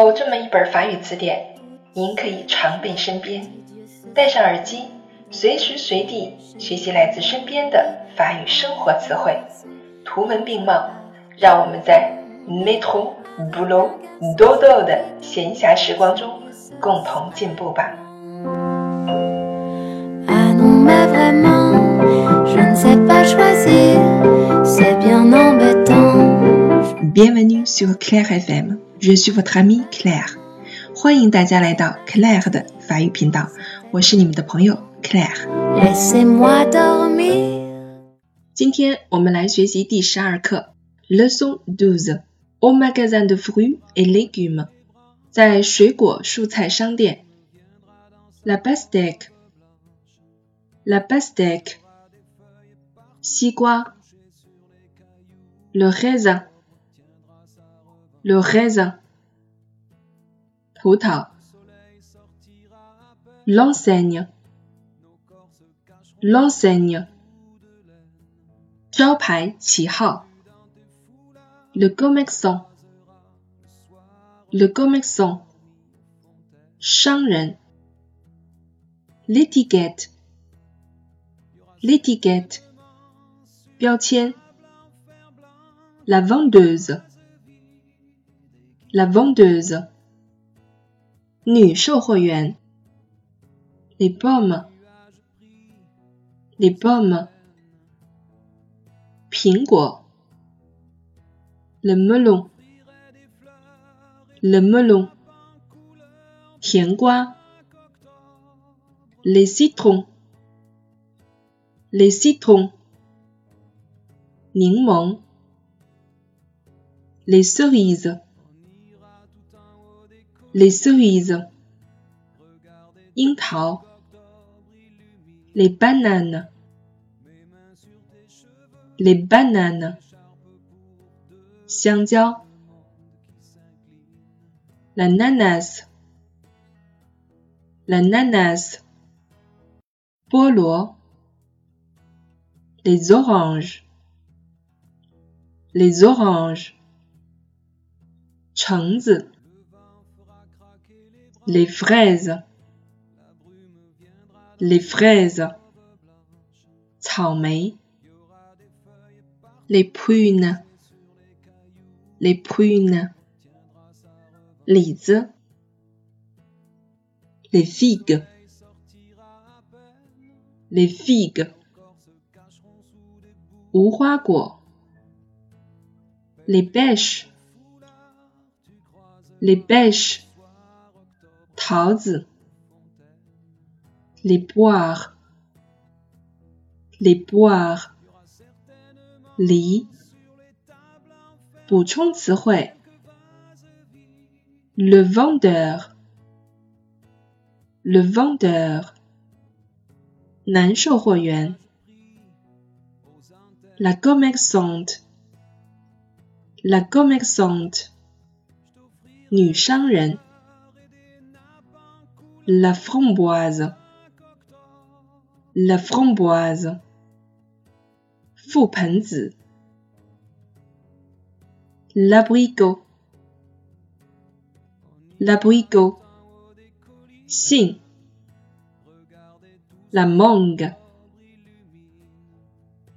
有这么一本法语词典，您可以常备身边，戴上耳机，随时随地学习来自身边的法语生活词汇，图文并茂。让我们在 metro boulot dodo 的闲暇时光中共同进步吧。Bienvenue sur Claire FM. Je suis votre amie Claire. 欢迎大家来到 Claire 的法语频道，我是你们的朋友 Claire。今天我们来学习第十二课，Leçon douze. Au magasin de fruits et légumes. 在水果蔬菜商店，La pastèque. La pastèque. 西瓜，Le raisin. Le raisin. L'enseigne. L'enseigne. Le commerçant. Le commerçant. L'étiquette. L'étiquette. La vendeuse. La vendeuse. Les pommes. Les pommes. Le melon. Le melon. Les citrons. Les citrons. Les cerises les cerises, les bananes, les bananes, l'ananas, l'ananas, polo, les oranges, les oranges, 橙子 les fraises, les fraises, les prunes, les prunes, les les figues, les figues, les pêches, les pêches les poires, les poires, li, le vendeur, le vendeur, la commerçante, la commerçante, 女商人。 La framboise, la framboise, l'abricot, l'abricot, Xin, la mangue,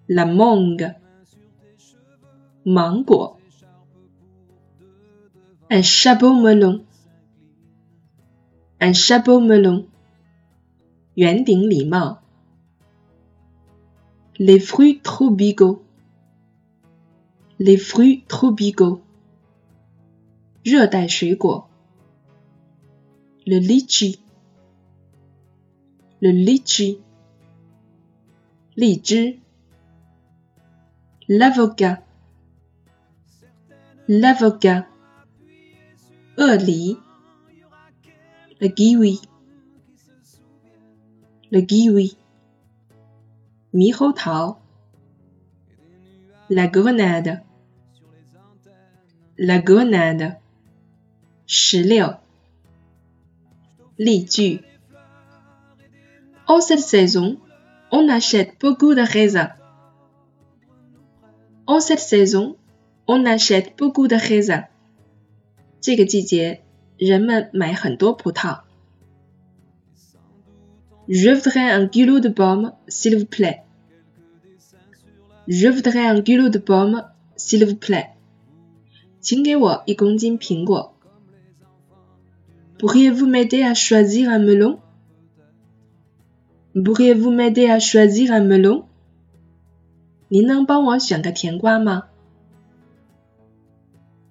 la mangue, mango, un chapeau melon un chapeau melon. Les fruits tropicaux. Les fruits tropicaux. Le litchi. Le litchi. L'avocat. L'avocat Le kiwi, le kiwi, tao la grenade, la grenade, ju En cette saison, on achète beaucoup de raisins. En cette saison, on achète beaucoup de raisins. 这个季节 人们买很多葡萄。Je voudrais un kilo de pommes, s'il vous plaît. Je voudrais un kilo de pommes, s'il vous plaît. 请给我一公斤苹果。Pourriez-vous m'aider à choisir un melon? Pourriez-vous m'aider à choisir un melon? 您能帮我选个甜瓜吗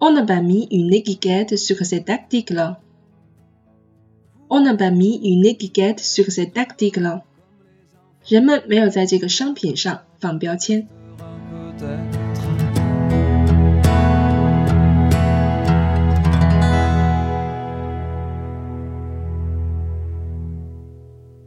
？On n'a pas mis une étiquette sur cet article. On n'a pas mis une étiquette sur cet article. 人们没有在这个商品上放标签。